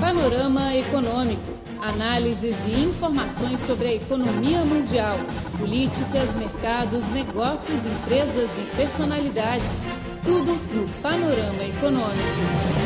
Panorama Econômico. Análises e informações sobre a economia mundial, políticas, mercados, negócios, empresas e personalidades. Tudo no Panorama Econômico.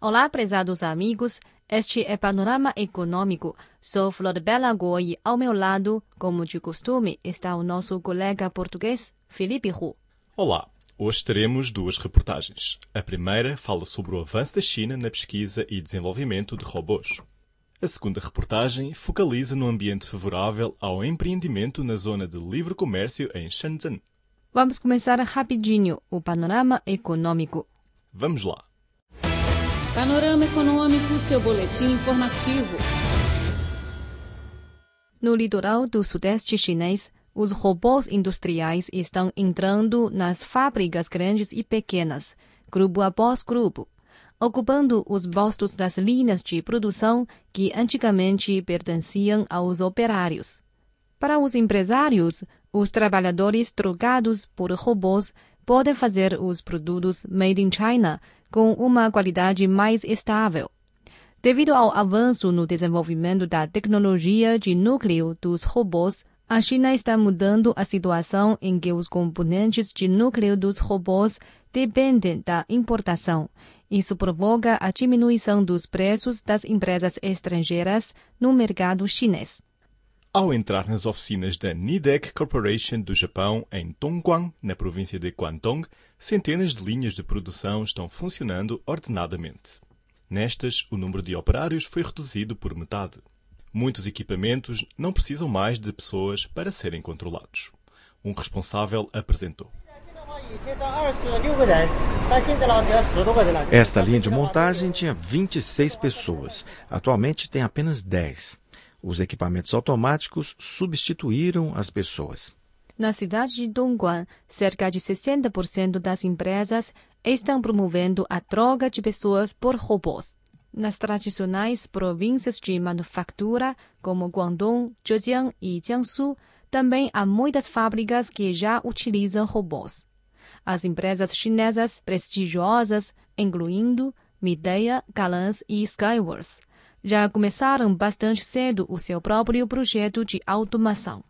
Olá, prezados amigos. Este é Panorama Econômico. Sou Flor Bela Go e ao meu lado, como de costume, está o nosso colega português, Felipe Hu. Olá. Hoje teremos duas reportagens. A primeira fala sobre o avanço da China na pesquisa e desenvolvimento de robôs. A segunda reportagem focaliza no ambiente favorável ao empreendimento na zona de livre comércio em Shenzhen. Vamos começar rapidinho o panorama econômico. Vamos lá. Panorama Econômico, seu boletim informativo. No litoral do sudeste chinês, os robôs industriais estão entrando nas fábricas grandes e pequenas, grupo após grupo, ocupando os postos das linhas de produção que antigamente pertenciam aos operários. Para os empresários, os trabalhadores trocados por robôs podem fazer os produtos made in China com uma qualidade mais estável. Devido ao avanço no desenvolvimento da tecnologia de núcleo dos robôs, a China está mudando a situação em que os componentes de núcleo dos robôs dependem da importação. Isso provoca a diminuição dos preços das empresas estrangeiras no mercado chinês. Ao entrar nas oficinas da Nidec Corporation do Japão, em Dongguan, na província de Guangdong, centenas de linhas de produção estão funcionando ordenadamente. Nestas, o número de operários foi reduzido por metade. Muitos equipamentos não precisam mais de pessoas para serem controlados. Um responsável apresentou. Esta linha de montagem tinha 26 pessoas. Atualmente tem apenas 10. Os equipamentos automáticos substituíram as pessoas. Na cidade de Dongguan, cerca de 60% das empresas estão promovendo a troca de pessoas por robôs. Nas tradicionais províncias de manufatura, como Guangdong, Zhejiang e Jiangsu, também há muitas fábricas que já utilizam robôs. As empresas chinesas prestigiosas, incluindo Midea, Galans e Skyworth, já começaram bastante cedo o seu próprio projeto de automação.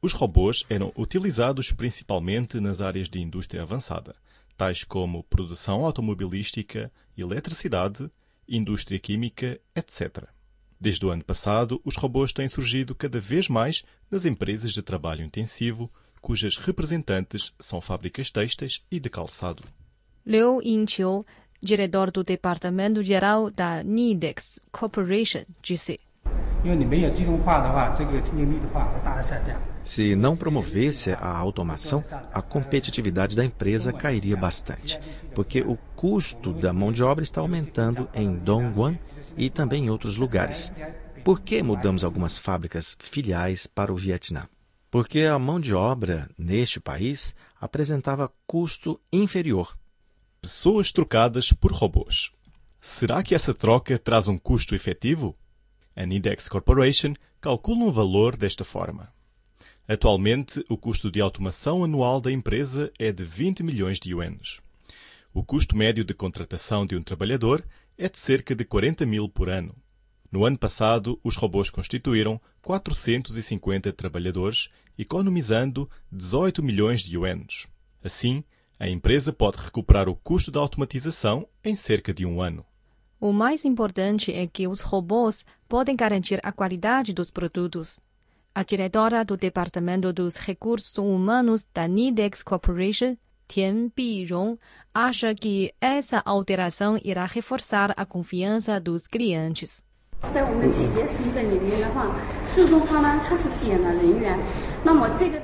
Os robôs eram utilizados principalmente nas áreas de indústria avançada, tais como produção automobilística, eletricidade, indústria química, etc. Desde o ano passado, os robôs têm surgido cada vez mais nas empresas de trabalho intensivo, cujas representantes são fábricas têxteis e de calçado. Liu Yingqiu, diretor do Departamento Geral da Nidex Corporation, disse. Se não promovesse a automação, a competitividade da empresa cairia bastante, porque o custo da mão de obra está aumentando em Dongguan e também em outros lugares. Por que mudamos algumas fábricas filiais para o Vietnã? Porque a mão de obra neste país apresentava custo inferior. Pessoas trocadas por robôs. Será que essa troca traz um custo efetivo? A Nidex Corporation calcula um valor desta forma. Atualmente, o custo de automação anual da empresa é de 20 milhões de ienes. O custo médio de contratação de um trabalhador é de cerca de 40 mil por ano. No ano passado, os robôs constituíram 450 trabalhadores, economizando 18 milhões de ienes. Assim, a empresa pode recuperar o custo da automatização em cerca de um ano. O mais importante é que os robôs podem garantir a qualidade dos produtos. A diretora do Departamento dos Recursos Humanos da Nidex Corporation, Tian Birong, acha que essa alteração irá reforçar a confiança dos clientes.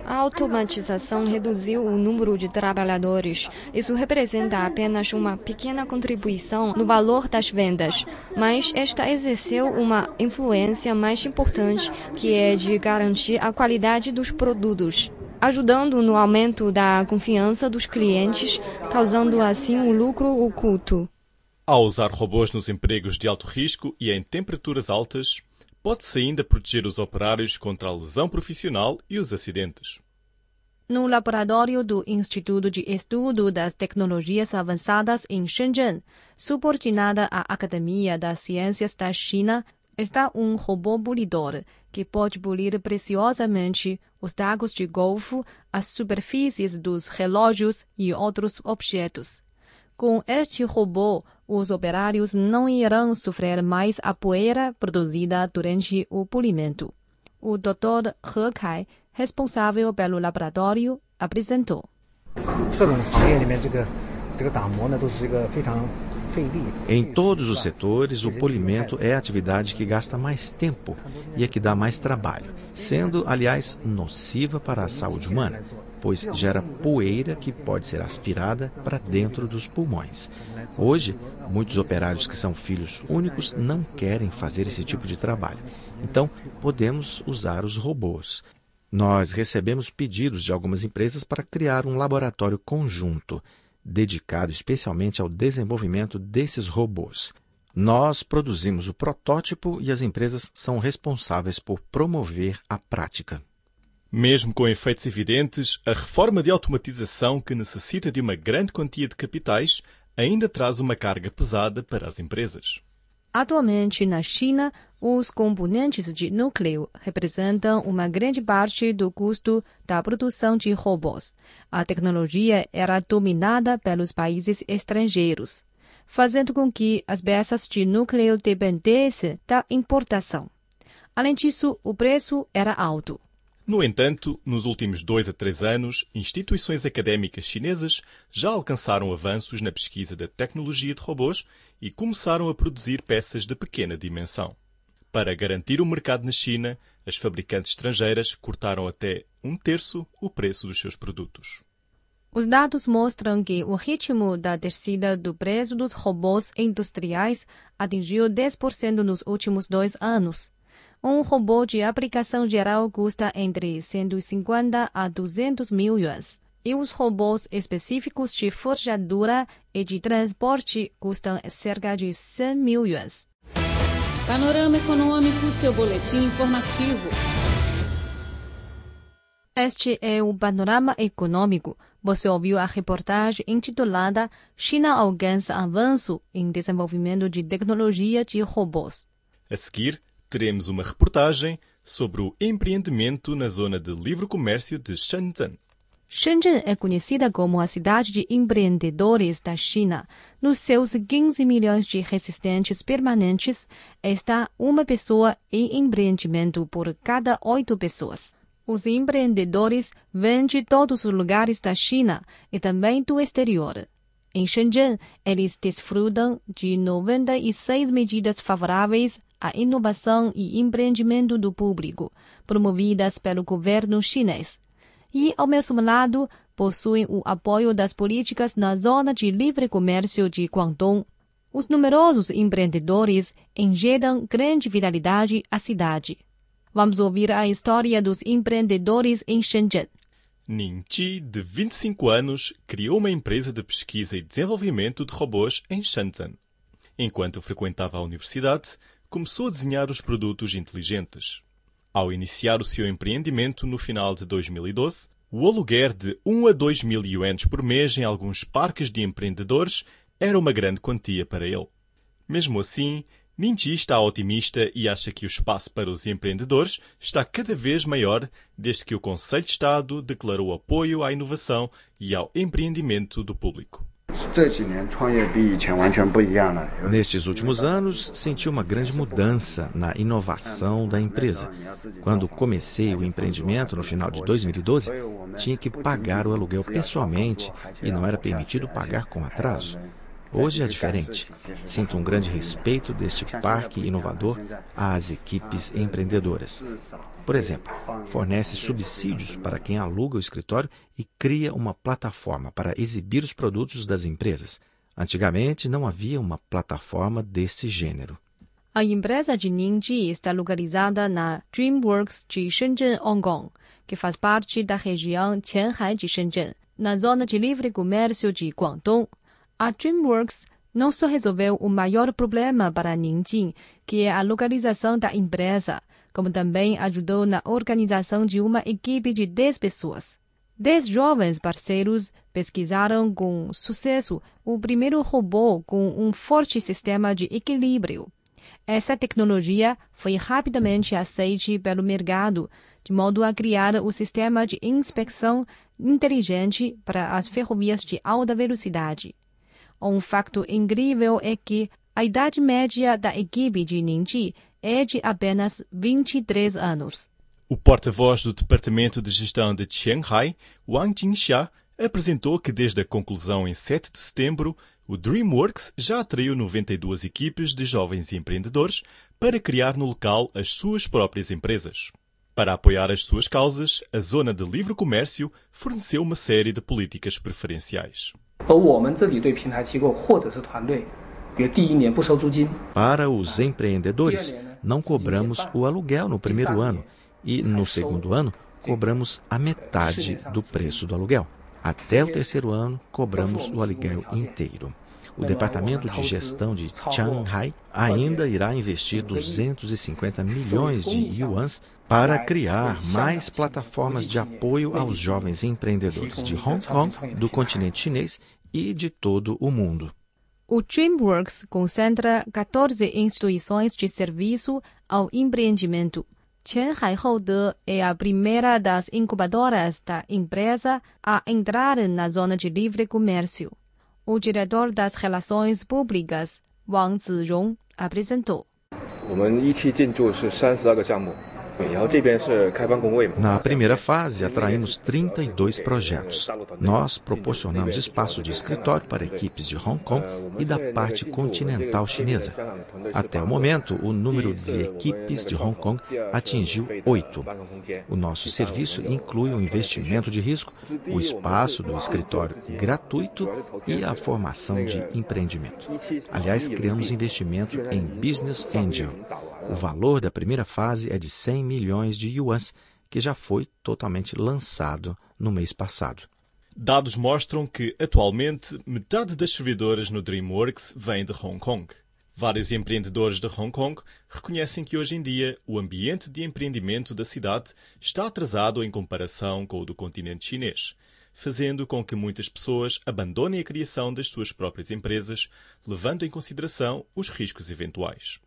A automatização reduziu o número de trabalhadores. Isso representa apenas uma pequena contribuição no valor das vendas, mas esta exerceu uma influência mais importante, que é de garantir a qualidade dos produtos, ajudando no aumento da confiança dos clientes, causando assim um lucro oculto. Ao usar robôs nos empregos de alto risco e em temperaturas altas, pode-se ainda proteger os operários contra a lesão profissional e os acidentes. no laboratório do Instituto de Estudo das Tecnologias Avançadas em Shenzhen, subordinada à Academia das Ciências da China, está um robô polidor que pode polir preciosamente os tacos de golfe, as superfícies dos relógios e outros objetos. Com este robô, os operários não irão sofrer mais a poeira produzida durante o polimento. O Dr. He Kai responsável pelo laboratório, apresentou. Em todos os setores, o polimento é a atividade que gasta mais tempo e é que dá mais trabalho, sendo, aliás, nociva para a saúde humana, pois gera poeira que pode ser aspirada para dentro dos pulmões. Hoje, muitos operários que são filhos únicos não querem fazer esse tipo de trabalho. Então, podemos usar os robôs. Nós recebemos pedidos de algumas empresas para criar um laboratório conjunto, dedicado especialmente ao desenvolvimento desses robôs. Nós produzimos o protótipo e as empresas são responsáveis por promover a prática. Mesmo com efeitos evidentes, a reforma de automatização, que necessita de uma grande quantia de capitais, ainda traz uma carga pesada para as empresas. Atualmente, na China, os componentes de núcleo representam uma grande parte do custo da produção de robôs. A tecnologia era dominada pelos países estrangeiros, fazendo com que as peças de núcleo dependessem da importação. Além disso, o preço era alto. No entanto, nos últimos dois a três anos, instituições académicas chinesas já alcançaram avanços na pesquisa da tecnologia de robôs e começaram a produzir peças de pequena dimensão. Para garantir o mercado na China, as fabricantes estrangeiras cortaram até um terço o preço dos seus produtos. Os dados mostram que o ritmo da descida do preço dos robôs industriais atingiu 10% nos últimos dois anos. Um robô de aplicação geral custa entre 150 a 200 mil yuans. E os robôs específicos de forjadura e de transporte custam cerca de 100 mil yuans. Panorama Econômico, seu boletim informativo. Este é o Panorama Econômico. Você ouviu a reportagem intitulada China alcança avanço em desenvolvimento de tecnologia de robôs. A seguir, teremos uma reportagem sobre o empreendimento na zona de livre comércio de Shenzhen. Shenzhen é conhecida como a cidade de empreendedores da China. Nos seus 15 milhões de residentes permanentes, está uma pessoa em empreendimento por cada oito pessoas. Os empreendedores vêm de todos os lugares da China e também do exterior. Em Shenzhen, eles desfrutam de 96 medidas favoráveis à inovação e empreendimento do público, promovidas pelo governo chinês. E, ao mesmo lado, possuem o apoio das políticas na zona de livre comércio de Guangdong. Os numerosos empreendedores injetam grande vitalidade à cidade. Vamos ouvir a história dos empreendedores em Shenzhen. Ning de 25 anos, criou uma empresa de pesquisa e desenvolvimento de robôs em Shenzhen. Enquanto frequentava a universidade, começou a desenhar os produtos inteligentes. Ao iniciar o seu empreendimento no final de 2012, o aluguer de 1 a 2 mil yuans por mês em alguns parques de empreendedores era uma grande quantia para ele. Mesmo assim, Ninji está otimista e acha que o espaço para os empreendedores está cada vez maior desde que o Conselho de Estado declarou apoio à inovação e ao empreendimento do público. Nestes últimos anos, senti uma grande mudança na inovação da empresa. Quando comecei o empreendimento no final de 2012, tinha que pagar o aluguel pessoalmente e não era permitido pagar com atraso. Hoje é diferente. Sinto um grande respeito deste parque inovador às equipes empreendedoras. Por exemplo, fornece subsídios para quem aluga o escritório e cria uma plataforma para exibir os produtos das empresas. Antigamente não havia uma plataforma desse gênero. A empresa de Ningji está localizada na DreamWorks de Shenzhen Hongkong, que faz parte da região Qianhai de Shenzhen, na zona de livre comércio de Guangdong. A DreamWorks não só resolveu o maior problema para Ninjing, que é a localização da empresa, como também ajudou na organização de uma equipe de 10 pessoas. Dez jovens parceiros pesquisaram com sucesso o primeiro robô com um forte sistema de equilíbrio. Essa tecnologia foi rapidamente aceita pelo mercado, de modo a criar o sistema de inspeção inteligente para as ferrovias de alta velocidade. Um fato incrível é que a idade média da equipe de Ningji é de apenas 23 anos. O porta-voz do Departamento de Gestão de Shanghai, Wang Jingxia, apresentou que desde a conclusão em 7 de setembro, o DreamWorks já atraiu 92 equipes de jovens empreendedores para criar no local as suas próprias empresas. Para apoiar as suas causas, a Zona de Livre Comércio forneceu uma série de políticas preferenciais. Para os empreendedores, não cobramos o aluguel no primeiro ano. E no segundo ano cobramos a metade do preço do aluguel. Até o terceiro ano, cobramos o aluguel inteiro. O Departamento de Gestão de Shanghai ainda irá investir 250 milhões de yuans para criar mais plataformas de apoio aos jovens empreendedores de Hong Kong, do continente chinês e de todo o mundo. O DreamWorks concentra 14 instituições de serviço ao empreendimento Chen Haihoude é a primeira das incubadoras da empresa a entrar na zona de livre comércio. O diretor das relações públicas, Wang Zirong, apresentou. 我们一期进驻是三十二个项目。 Na primeira fase, atraímos 32 projetos. Nós proporcionamos espaço de escritório para equipes de Hong Kong e da parte continental chinesa. Até o momento, o número de equipes de Hong Kong atingiu oito. O nosso serviço inclui o investimento de risco, o espaço do escritório gratuito e a formação de empreendimento. Aliás, criamos investimento em Business Angel. O valor da primeira fase é de 100 milhões de yuans, que já foi totalmente lançado no mês passado. Dados mostram que, atualmente, metade das servidoras no DreamWorks vem de Hong Kong. Vários empreendedores de Hong Kong reconhecem que hoje em dia o ambiente de empreendimento da cidade está atrasado em comparação com o do continente chinês, fazendo com que muitas pessoas abandonem a criação das suas próprias empresas, levando em consideração os riscos eventuais.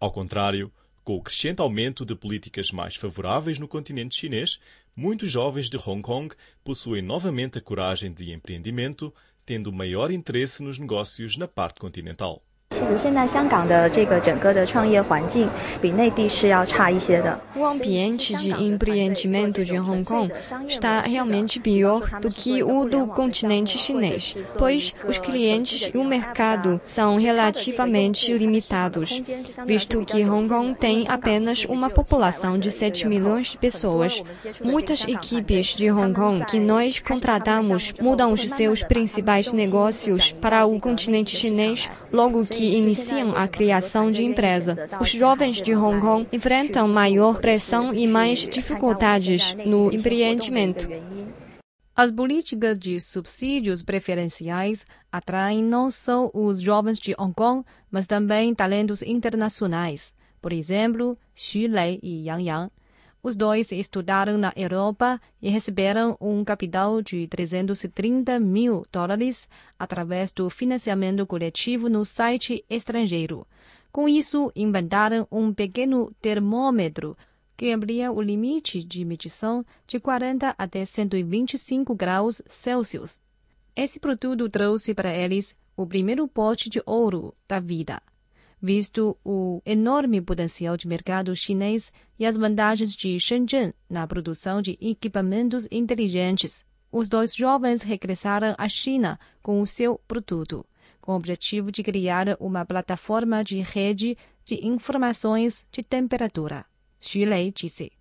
Ao contrário, com o crescente aumento de políticas mais favoráveis no continente chinês, muitos jovens de Hong Kong possuem novamente a coragem de empreendimento, tendo maior interesse nos negócios na parte continental. O ambiente de empreendimento de Hong Kong está realmente pior do que o do continente chinês, pois os clientes e o mercado são relativamente limitados, visto que Hong Kong tem apenas uma população de 7 milhões de pessoas. Muitas equipes de Hong Kong que nós contratamos mudam os seus principais negócios para o continente chinês logo que que iniciam a criação de empresa. Os jovens de Hong Kong enfrentam maior pressão e mais dificuldades no empreendimento. As políticas de subsídios preferenciais atraem não só os jovens de Hong Kong, mas também talentos internacionais. Por exemplo, Xu Lei e Yang Yang os dois estudaram na Europa e receberam um capital de 330 mil dólares através do financiamento coletivo no site estrangeiro. Com isso, inventaram um pequeno termômetro que abria o limite de medição de 40 até 125 graus Celsius. Esse produto trouxe para eles o primeiro pote de ouro da vida visto o enorme potencial de mercado chinês e as vantagens de Shenzhen na produção de equipamentos inteligentes. Os dois jovens regressaram à China com o seu produto, com o objetivo de criar uma plataforma de rede de informações de temperatura. Xu Lei disse.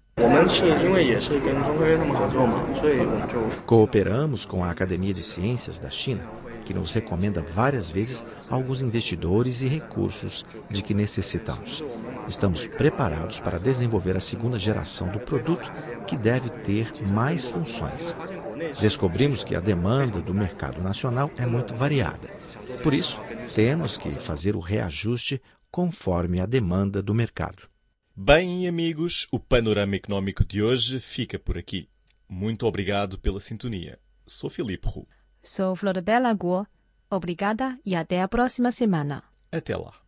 Cooperamos com a Academia de Ciências da China que nos recomenda várias vezes alguns investidores e recursos de que necessitamos. Estamos preparados para desenvolver a segunda geração do produto, que deve ter mais funções. Descobrimos que a demanda do mercado nacional é muito variada. Por isso, temos que fazer o reajuste conforme a demanda do mercado. Bem, amigos, o panorama econômico de hoje fica por aqui. Muito obrigado pela sintonia. Sou Filipe Hu. Sou Floribela Guo. Obrigada e até a próxima semana. Até lá.